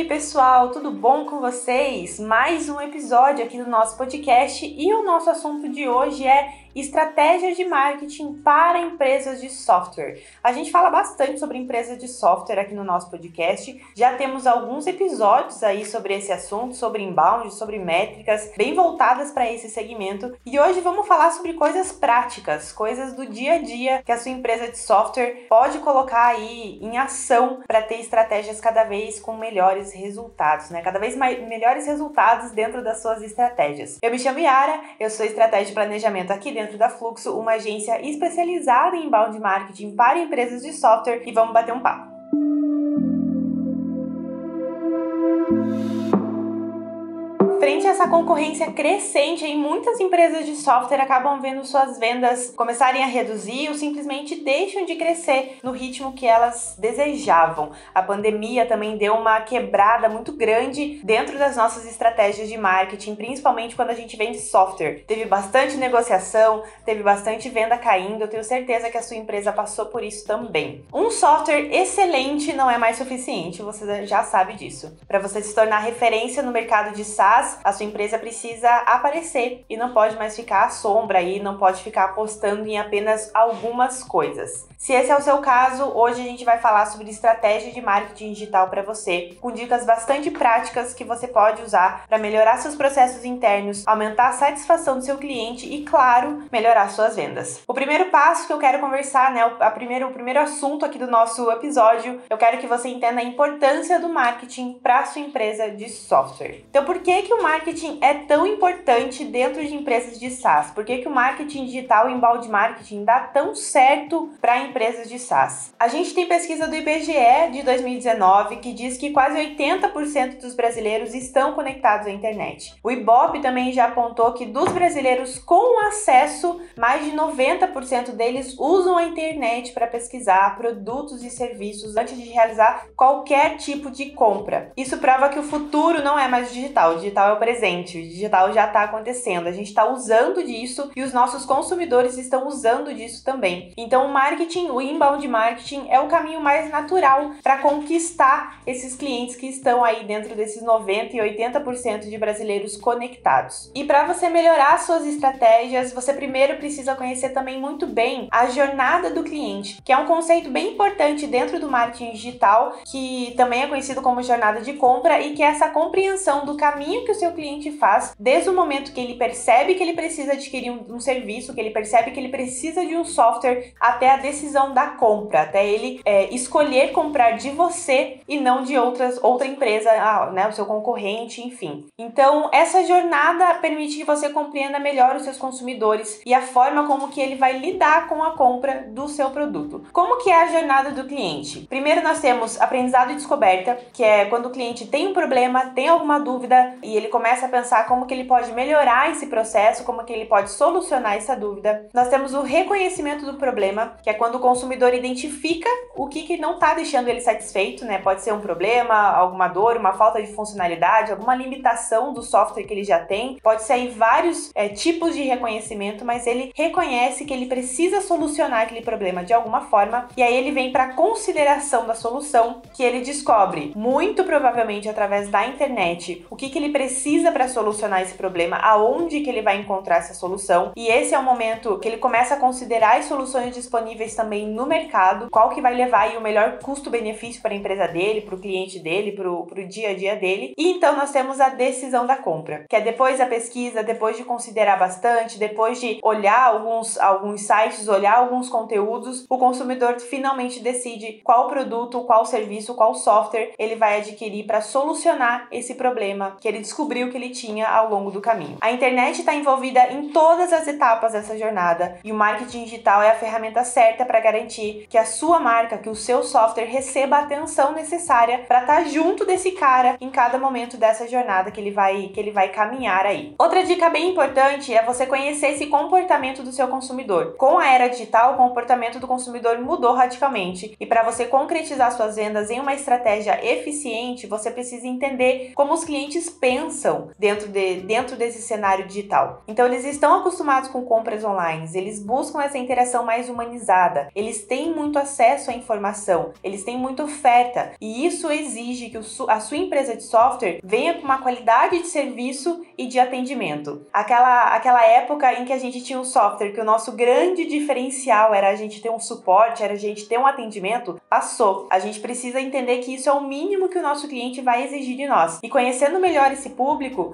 aí, pessoal, tudo bom com vocês? Mais um episódio aqui do nosso podcast e o nosso assunto de hoje é estratégias de marketing para empresas de software. A gente fala bastante sobre empresas de software aqui no nosso podcast. Já temos alguns episódios aí sobre esse assunto, sobre inbound, sobre métricas, bem voltadas para esse segmento. E hoje vamos falar sobre coisas práticas, coisas do dia a dia que a sua empresa de software pode colocar aí em ação para ter estratégias cada vez com melhores resultados, né? Cada vez mais, melhores resultados dentro das suas estratégias. Eu me chamo Yara, eu sou estratégia de planejamento aqui dentro da Fluxo, uma agência especializada em inbound marketing para empresas de software e vamos bater um papo. Frente a essa concorrência crescente, em muitas empresas de software acabam vendo suas vendas começarem a reduzir ou simplesmente deixam de crescer no ritmo que elas desejavam. A pandemia também deu uma quebrada muito grande dentro das nossas estratégias de marketing, principalmente quando a gente vende software. Teve bastante negociação, teve bastante venda caindo. Eu tenho certeza que a sua empresa passou por isso também. Um software excelente não é mais suficiente, você já sabe disso. Para você se tornar referência no mercado de SaaS, a sua empresa precisa aparecer e não pode mais ficar à sombra aí, não pode ficar apostando em apenas algumas coisas. Se esse é o seu caso, hoje a gente vai falar sobre estratégia de marketing digital para você, com dicas bastante práticas que você pode usar para melhorar seus processos internos, aumentar a satisfação do seu cliente e, claro, melhorar suas vendas. O primeiro passo que eu quero conversar, né, a primeiro, o primeiro assunto aqui do nosso episódio, eu quero que você entenda a importância do marketing para sua empresa de software. Então, por que que o marketing é tão importante dentro de empresas de SaaS? Por que, que o marketing digital e embalde marketing dá tão certo para empresas de SaaS? A gente tem pesquisa do IBGE de 2019 que diz que quase 80% dos brasileiros estão conectados à internet. O Ibope também já apontou que dos brasileiros com acesso, mais de 90% deles usam a internet para pesquisar produtos e serviços antes de realizar qualquer tipo de compra. Isso prova que o futuro não é mais digital. O digital é o presente, o digital já está acontecendo, a gente está usando disso e os nossos consumidores estão usando disso também. Então, o marketing, o inbound marketing é o caminho mais natural para conquistar esses clientes que estão aí dentro desses 90 e 80% de brasileiros conectados. E para você melhorar suas estratégias, você primeiro precisa conhecer também muito bem a jornada do cliente, que é um conceito bem importante dentro do marketing digital, que também é conhecido como jornada de compra e que é essa compreensão do caminho que o seu cliente faz desde o momento que ele percebe que ele precisa adquirir um, um serviço, que ele percebe que ele precisa de um software, até a decisão da compra, até ele é, escolher comprar de você e não de outras, outra empresa, ah, né, o seu concorrente, enfim. Então, essa jornada permite que você compreenda melhor os seus consumidores e a forma como que ele vai lidar com a compra do seu produto. Como que é a jornada do cliente? Primeiro nós temos aprendizado e descoberta, que é quando o cliente tem um problema, tem alguma dúvida e ele começa a pensar como que ele pode melhorar esse processo, como que ele pode solucionar essa dúvida. Nós temos o reconhecimento do problema, que é quando o consumidor identifica o que, que não está deixando ele satisfeito, né? Pode ser um problema, alguma dor, uma falta de funcionalidade, alguma limitação do software que ele já tem. Pode ser aí vários é, tipos de reconhecimento, mas ele reconhece que ele precisa solucionar aquele problema de alguma forma e aí ele vem para consideração da solução que ele descobre, muito provavelmente através da internet, o que, que ele precisa precisa para solucionar esse problema, aonde que ele vai encontrar essa solução. E esse é o momento que ele começa a considerar as soluções disponíveis também no mercado, qual que vai levar aí o melhor custo-benefício para a empresa dele, para o cliente dele, para o dia a dia dele. E então nós temos a decisão da compra, que é depois da pesquisa, depois de considerar bastante, depois de olhar alguns, alguns sites, olhar alguns conteúdos, o consumidor finalmente decide qual produto, qual serviço, qual software ele vai adquirir para solucionar esse problema que ele descobriu descobriu que ele tinha ao longo do caminho. A internet está envolvida em todas as etapas dessa jornada e o marketing digital é a ferramenta certa para garantir que a sua marca, que o seu software receba a atenção necessária para estar tá junto desse cara em cada momento dessa jornada que ele vai que ele vai caminhar aí. Outra dica bem importante é você conhecer esse comportamento do seu consumidor. Com a era digital, o comportamento do consumidor mudou radicalmente e para você concretizar suas vendas em uma estratégia eficiente, você precisa entender como os clientes pensam atenção dentro, de, dentro desse cenário digital. Então, eles estão acostumados com compras online, eles buscam essa interação mais humanizada, eles têm muito acesso à informação, eles têm muita oferta e isso exige que a sua empresa de software venha com uma qualidade de serviço e de atendimento. Aquela, aquela época em que a gente tinha um software que o nosso grande diferencial era a gente ter um suporte, era a gente ter um atendimento, passou. A gente precisa entender que isso é o mínimo que o nosso cliente vai exigir de nós. E conhecendo melhor esse público,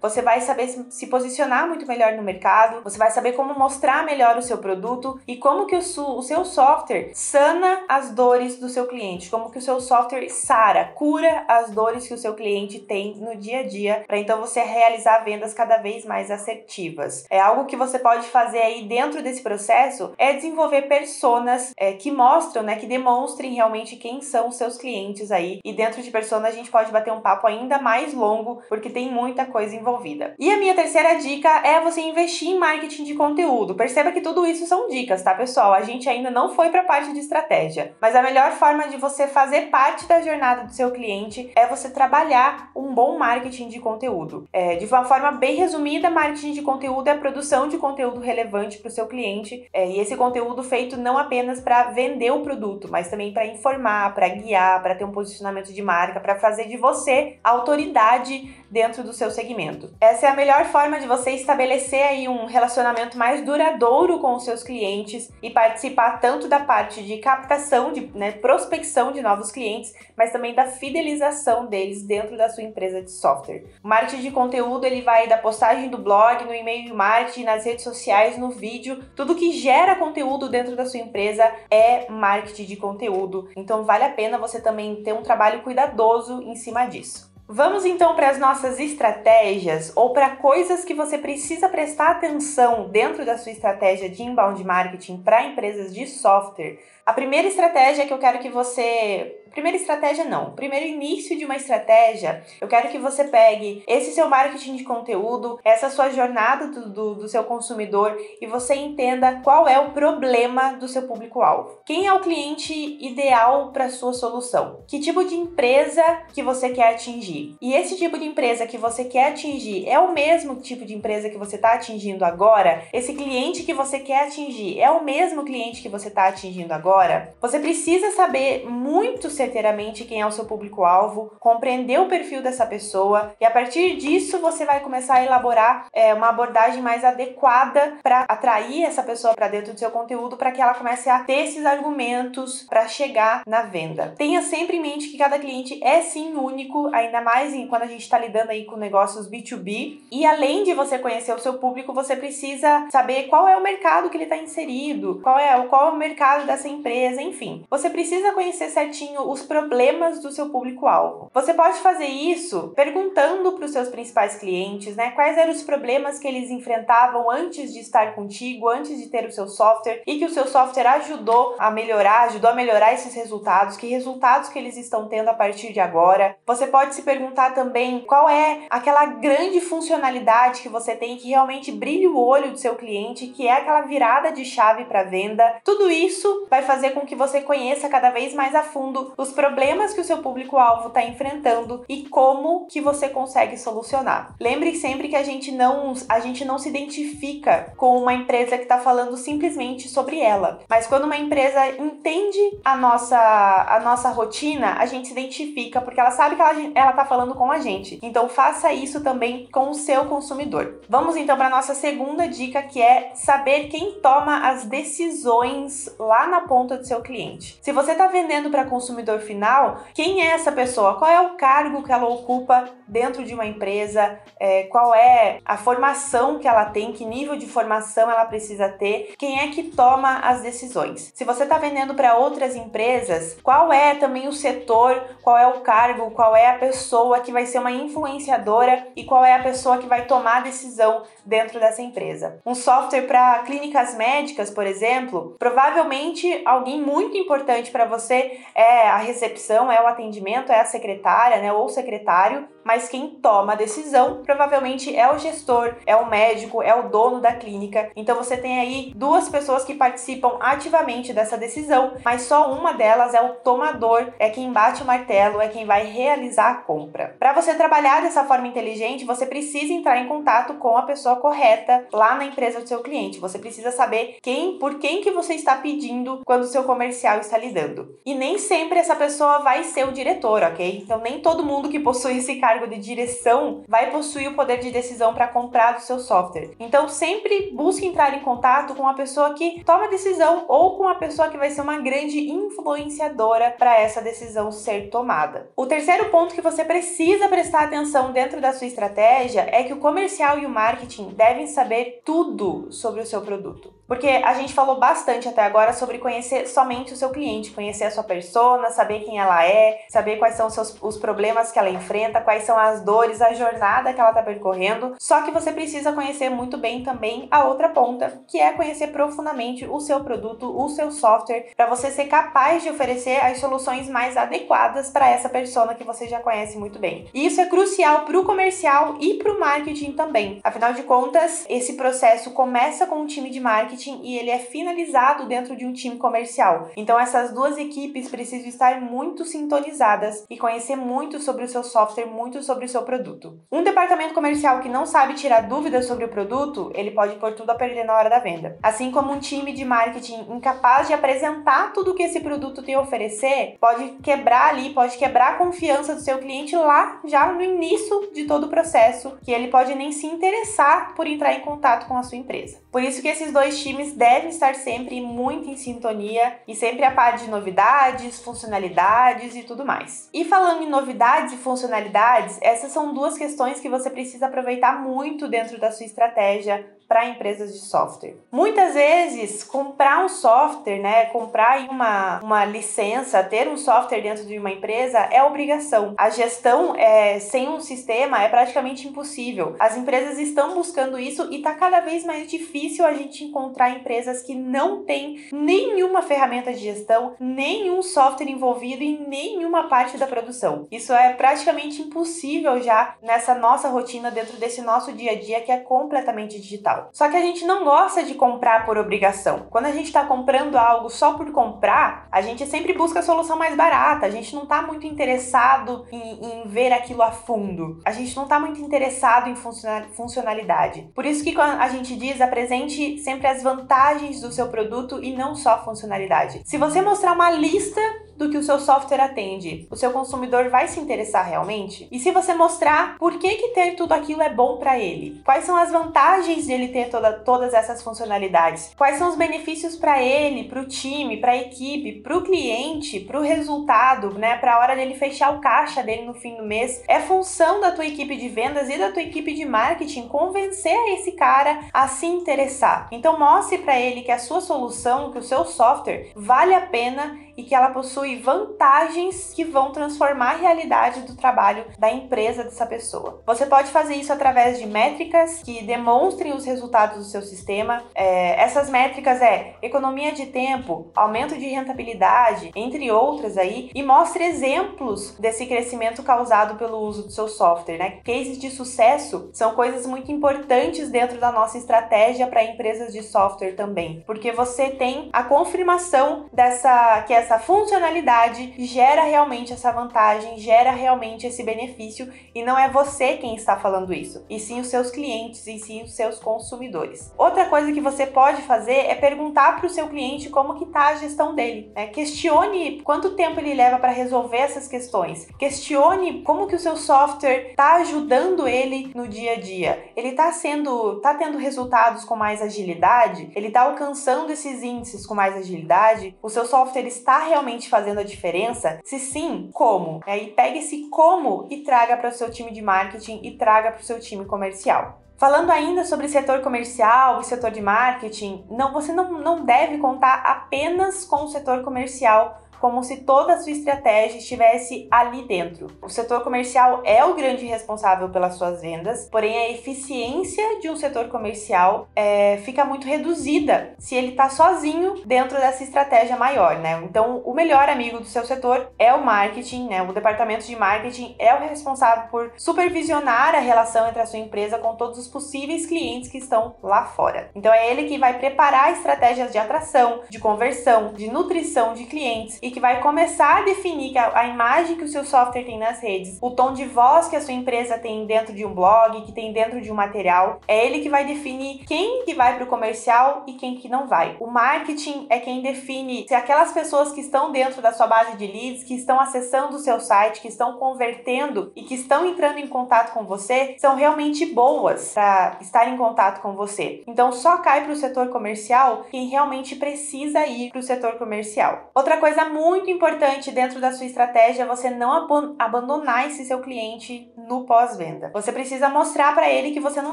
você vai saber se posicionar muito melhor no mercado, você vai saber como mostrar melhor o seu produto e como que o, o seu software sana as dores do seu cliente, como que o seu software sara, cura as dores que o seu cliente tem no dia a dia, para então você realizar vendas cada vez mais assertivas. É algo que você pode fazer aí dentro desse processo é desenvolver personas é, que mostram, né, que demonstrem realmente quem são os seus clientes aí. E dentro de persona a gente pode bater um papo ainda mais longo, porque tem muita coisa envolvida. E a minha terceira dica é você investir em marketing de conteúdo. Perceba que tudo isso são dicas, tá, pessoal? A gente ainda não foi para a parte de estratégia, mas a melhor forma de você fazer parte da jornada do seu cliente é você trabalhar um bom marketing de conteúdo. É, de uma forma bem resumida, marketing de conteúdo é a produção de conteúdo relevante para o seu cliente é, e esse conteúdo feito não apenas para vender o produto, mas também para informar, para guiar, para ter um posicionamento de marca, para fazer de você autoridade dentro do seu segmento. Essa é a melhor forma de você estabelecer aí um relacionamento mais duradouro com os seus clientes e participar tanto da parte de captação, de né, prospecção de novos clientes, mas também da fidelização deles dentro da sua empresa de software. O marketing de conteúdo ele vai da postagem do blog, no e-mail marketing, nas redes sociais, no vídeo, tudo que gera conteúdo dentro da sua empresa é marketing de conteúdo. Então vale a pena você também ter um trabalho cuidadoso em cima disso. Vamos então para as nossas estratégias ou para coisas que você precisa prestar atenção dentro da sua estratégia de inbound marketing para empresas de software. A primeira estratégia que eu quero que você Primeira estratégia não. Primeiro início de uma estratégia, eu quero que você pegue esse seu marketing de conteúdo, essa sua jornada do, do, do seu consumidor e você entenda qual é o problema do seu público-alvo. Quem é o cliente ideal para sua solução? Que tipo de empresa que você quer atingir? E esse tipo de empresa que você quer atingir é o mesmo tipo de empresa que você está atingindo agora? Esse cliente que você quer atingir é o mesmo cliente que você está atingindo agora? Você precisa saber muito certeiramente quem é o seu público-alvo, compreender o perfil dessa pessoa e a partir disso você vai começar a elaborar é, uma abordagem mais adequada para atrair essa pessoa para dentro do seu conteúdo para que ela comece a ter esses argumentos para chegar na venda. Tenha sempre em mente que cada cliente é sim único, ainda mais em, quando a gente está lidando aí com negócios B2B. E além de você conhecer o seu público, você precisa saber qual é o mercado que ele está inserido, qual é, qual é o mercado dessa empresa, enfim. Você precisa conhecer certinho os problemas do seu público-alvo. Você pode fazer isso perguntando para os seus principais clientes, né, quais eram os problemas que eles enfrentavam antes de estar contigo, antes de ter o seu software e que o seu software ajudou a melhorar, ajudou a melhorar esses resultados, que resultados que eles estão tendo a partir de agora. Você pode se perguntar também qual é aquela grande funcionalidade que você tem que realmente brilha o olho do seu cliente, que é aquela virada de chave para venda. Tudo isso vai fazer com que você conheça cada vez mais a fundo os problemas que o seu público-alvo está enfrentando e como que você consegue solucionar. Lembre sempre que a gente não, a gente não se identifica com uma empresa que está falando simplesmente sobre ela, mas quando uma empresa entende a nossa, a nossa rotina, a gente se identifica porque ela sabe que ela está falando com a gente. Então faça isso também com o seu consumidor. Vamos então para nossa segunda dica que é saber quem toma as decisões lá na ponta do seu cliente. Se você está vendendo para consumidor consumidor final, quem é essa pessoa? Qual é o cargo que ela ocupa dentro de uma empresa? É, qual é a formação que ela tem? Que nível de formação ela precisa ter? Quem é que toma as decisões? Se você está vendendo para outras empresas, qual é também o setor? Qual é o cargo? Qual é a pessoa que vai ser uma influenciadora e qual é a pessoa que vai tomar a decisão dentro dessa empresa? Um software para clínicas médicas, por exemplo, provavelmente alguém muito importante para você é a recepção, é o atendimento, é a secretária, né, ou secretário, mas quem toma a decisão provavelmente é o gestor, é o médico, é o dono da clínica. Então você tem aí duas pessoas que participam ativamente dessa decisão, mas só uma delas é o tomador, é quem bate o martelo, é quem vai realizar a compra. Para você trabalhar dessa forma inteligente, você precisa entrar em contato com a pessoa correta lá na empresa do seu cliente. Você precisa saber quem, por quem que você está pedindo quando o seu comercial está lidando. E nem sempre essa pessoa vai ser o diretor, ok? Então nem todo mundo que possui esse cargo de direção vai possuir o poder de decisão para comprar o seu software. Então sempre busque entrar em contato com a pessoa que toma a decisão ou com a pessoa que vai ser uma grande influenciadora para essa decisão ser tomada. O terceiro ponto que você precisa prestar atenção dentro da sua estratégia é que o comercial e o marketing devem saber tudo sobre o seu produto. Porque a gente falou bastante até agora sobre conhecer somente o seu cliente, conhecer a sua persona, saber quem ela é, saber quais são os, seus, os problemas que ela enfrenta, quais são as dores, a jornada que ela está percorrendo. Só que você precisa conhecer muito bem também a outra ponta, que é conhecer profundamente o seu produto, o seu software, para você ser capaz de oferecer as soluções mais adequadas para essa persona que você já conhece muito bem. E isso é crucial para o comercial e para o marketing também. Afinal de contas, esse processo começa com um time de marketing marketing e ele é finalizado dentro de um time comercial. Então essas duas equipes precisam estar muito sintonizadas e conhecer muito sobre o seu software, muito sobre o seu produto. Um departamento comercial que não sabe tirar dúvidas sobre o produto, ele pode pôr tudo a perder na hora da venda. Assim como um time de marketing incapaz de apresentar tudo que esse produto tem a oferecer, pode quebrar ali, pode quebrar a confiança do seu cliente lá já no início de todo o processo, que ele pode nem se interessar por entrar em contato com a sua empresa. Por isso que esses dois times times devem estar sempre muito em sintonia e sempre a par de novidades, funcionalidades e tudo mais. E falando em novidades e funcionalidades, essas são duas questões que você precisa aproveitar muito dentro da sua estratégia para empresas de software. Muitas vezes, comprar um software, né, comprar uma, uma licença, ter um software dentro de uma empresa é obrigação. A gestão é, sem um sistema é praticamente impossível. As empresas estão buscando isso e está cada vez mais difícil a gente encontrar empresas que não têm nenhuma ferramenta de gestão, nenhum software envolvido em nenhuma parte da produção. Isso é praticamente impossível já nessa nossa rotina dentro desse nosso dia a dia que é completamente digital. Só que a gente não gosta de comprar por obrigação. Quando a gente está comprando algo só por comprar, a gente sempre busca a solução mais barata. A gente não está muito interessado em, em, ver aquilo a fundo. A gente não está muito interessado em funcionalidade. Por isso que a gente diz apresente sempre as vantagens do seu produto e não só a funcionalidade. Se você mostrar uma lista do que o seu software atende, o seu consumidor vai se interessar realmente? E se você mostrar por que, que ter tudo aquilo é bom para ele? Quais são as vantagens de ele ter toda, todas essas funcionalidades? Quais são os benefícios para ele, para o time, para a equipe, para o cliente, para o resultado, né? Para a hora dele fechar o caixa dele no fim do mês? É função da tua equipe de vendas e da tua equipe de marketing convencer esse cara a se interessar. Então mostre para ele que a sua solução, que o seu software vale a pena e que ela possui vantagens que vão transformar a realidade do trabalho da empresa dessa pessoa. Você pode fazer isso através de métricas que demonstrem os resultados do seu sistema. É, essas métricas é economia de tempo, aumento de rentabilidade, entre outras aí, e mostre exemplos desse crescimento causado pelo uso do seu software, né? Cases de sucesso são coisas muito importantes dentro da nossa estratégia para empresas de software também, porque você tem a confirmação dessa que essa essa funcionalidade gera realmente essa vantagem, gera realmente esse benefício e não é você quem está falando isso, e sim os seus clientes e sim os seus consumidores. Outra coisa que você pode fazer é perguntar para o seu cliente como que está a gestão dele. Né? Questione quanto tempo ele leva para resolver essas questões. Questione como que o seu software está ajudando ele no dia a dia. Ele está sendo, está tendo resultados com mais agilidade? Ele está alcançando esses índices com mais agilidade? O seu software está realmente fazendo a diferença? Se sim, como? E pegue esse como e traga para o seu time de marketing e traga para o seu time comercial. Falando ainda sobre setor comercial e setor de marketing, não, você não, não deve contar apenas com o setor comercial como se toda a sua estratégia estivesse ali dentro. O setor comercial é o grande responsável pelas suas vendas, porém a eficiência de um setor comercial é, fica muito reduzida se ele está sozinho dentro dessa estratégia maior, né? Então, o melhor amigo do seu setor é o marketing, né? O departamento de marketing é o responsável por supervisionar a relação entre a sua empresa com todos os possíveis clientes que estão lá fora. Então, é ele que vai preparar estratégias de atração, de conversão, de nutrição de clientes e que vai começar a definir a, a imagem que o seu software tem nas redes, o tom de voz que a sua empresa tem dentro de um blog, que tem dentro de um material. É ele que vai definir quem que vai para o comercial e quem que não vai. O marketing é quem define se aquelas pessoas que estão dentro da sua base de leads, que estão acessando o seu site, que estão convertendo e que estão entrando em contato com você, são realmente boas para estar em contato com você. Então só cai para o setor comercial quem realmente precisa ir para o setor comercial. Outra coisa muito importante dentro da sua estratégia você não ab abandonar esse seu cliente no pós-venda. Você precisa mostrar para ele que você não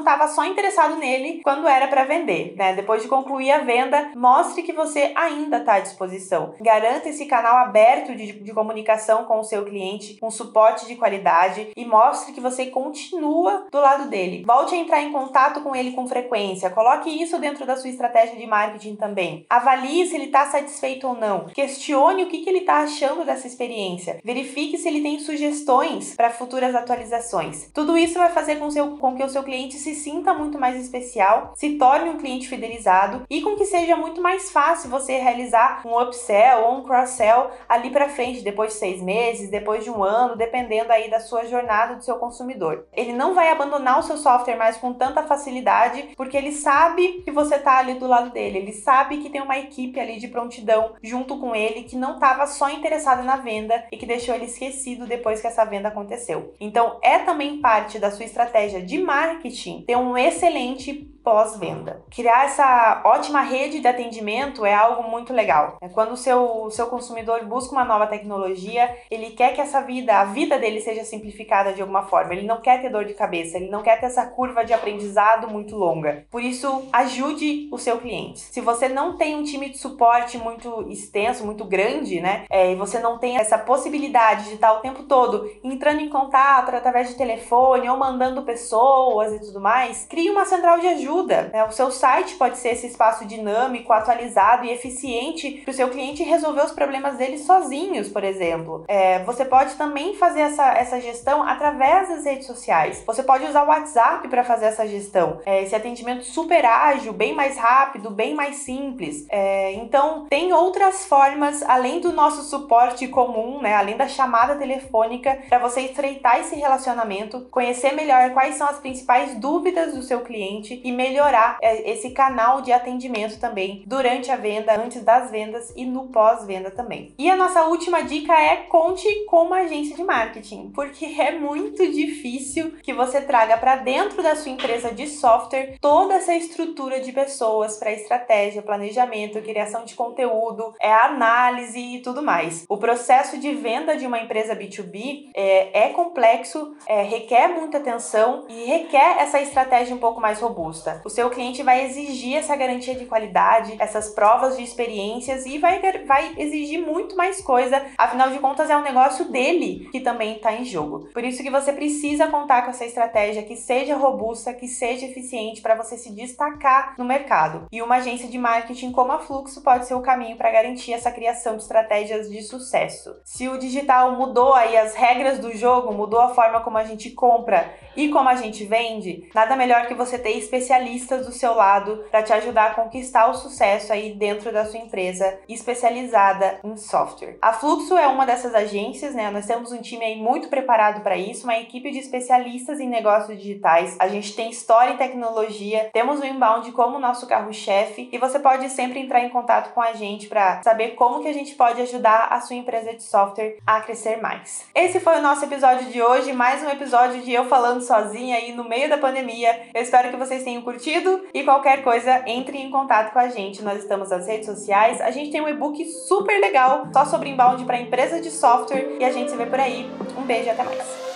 estava só interessado nele quando era para vender, né? Depois de concluir a venda, mostre que você ainda está à disposição. Garanta esse canal aberto de, de comunicação com o seu cliente, com suporte de qualidade e mostre que você continua do lado dele. Volte a entrar em contato com ele com frequência. Coloque isso dentro da sua estratégia de marketing também. Avalie se ele está satisfeito ou não. Questione o que, que ele está achando dessa experiência. Verifique se ele tem sugestões para futuras atualizações. Tudo isso vai fazer com, seu, com que o seu cliente se sinta muito mais especial, se torne um cliente fidelizado e com que seja muito mais fácil você realizar um upsell ou um cross-sell ali para frente, depois de seis meses, depois de um ano, dependendo aí da sua jornada do seu consumidor. Ele não vai abandonar o seu software mais com tanta facilidade, porque ele sabe que você está ali do lado dele, ele sabe que tem uma equipe ali de prontidão junto com ele que não estava só interessada na venda e que deixou ele esquecido depois que essa venda aconteceu. Então, é também parte da sua estratégia de marketing ter um excelente pós-venda. Criar essa ótima rede de atendimento é algo muito legal. É quando o seu, o seu consumidor busca uma nova tecnologia, ele quer que essa vida, a vida dele seja simplificada de alguma forma. Ele não quer ter dor de cabeça, ele não quer ter essa curva de aprendizado muito longa. Por isso, ajude o seu cliente. Se você não tem um time de suporte muito extenso, muito grande, né? É, e você não tem essa possibilidade de estar o tempo todo entrando em contato através de telefone ou mandando pessoas e tudo mais, crie uma central de ajuda ajuda. Né? O seu site pode ser esse espaço dinâmico, atualizado e eficiente para o seu cliente resolver os problemas dele sozinhos, por exemplo. É, você pode também fazer essa, essa gestão através das redes sociais. Você pode usar o WhatsApp para fazer essa gestão. É, esse atendimento super ágil, bem mais rápido, bem mais simples. É, então, tem outras formas, além do nosso suporte comum, né? além da chamada telefônica, para você estreitar esse relacionamento, conhecer melhor quais são as principais dúvidas do seu cliente e melhorar é, esse canal de atendimento também durante a venda, antes das vendas e no pós-venda também. E a nossa última dica é conte com uma agência de marketing, porque é muito difícil que você traga para dentro da sua empresa de software toda essa estrutura de pessoas para estratégia, planejamento, criação de conteúdo, é análise e tudo mais. O processo de venda de uma empresa B2B é, é complexo, é, requer muita atenção e requer essa estratégia um pouco mais robusta. O seu cliente vai exigir essa garantia de qualidade, essas provas de experiências e vai, vai exigir muito mais coisa. Afinal de contas, é um negócio dele que também está em jogo. Por isso que você precisa contar com essa estratégia que seja robusta, que seja eficiente para você se destacar no mercado. E uma agência de marketing como a Fluxo pode ser o caminho para garantir essa criação de estratégias de sucesso. Se o digital mudou aí as regras do jogo, mudou a forma como a gente compra e como a gente vende, nada melhor que você ter especialistas especialistas do seu lado para te ajudar a conquistar o sucesso aí dentro da sua empresa especializada em software. A Fluxo é uma dessas agências, né? Nós temos um time aí muito preparado para isso, uma equipe de especialistas em negócios digitais. A gente tem história e tecnologia, temos o inbound como nosso carro-chefe e você pode sempre entrar em contato com a gente para saber como que a gente pode ajudar a sua empresa de software a crescer mais. Esse foi o nosso episódio de hoje, mais um episódio de eu falando sozinha aí no meio da pandemia. Eu espero que vocês tenham curtido e qualquer coisa, entre em contato com a gente. Nós estamos nas redes sociais. A gente tem um e-book super legal só sobre inbound para empresas de software e a gente se vê por aí. Um beijo e até mais.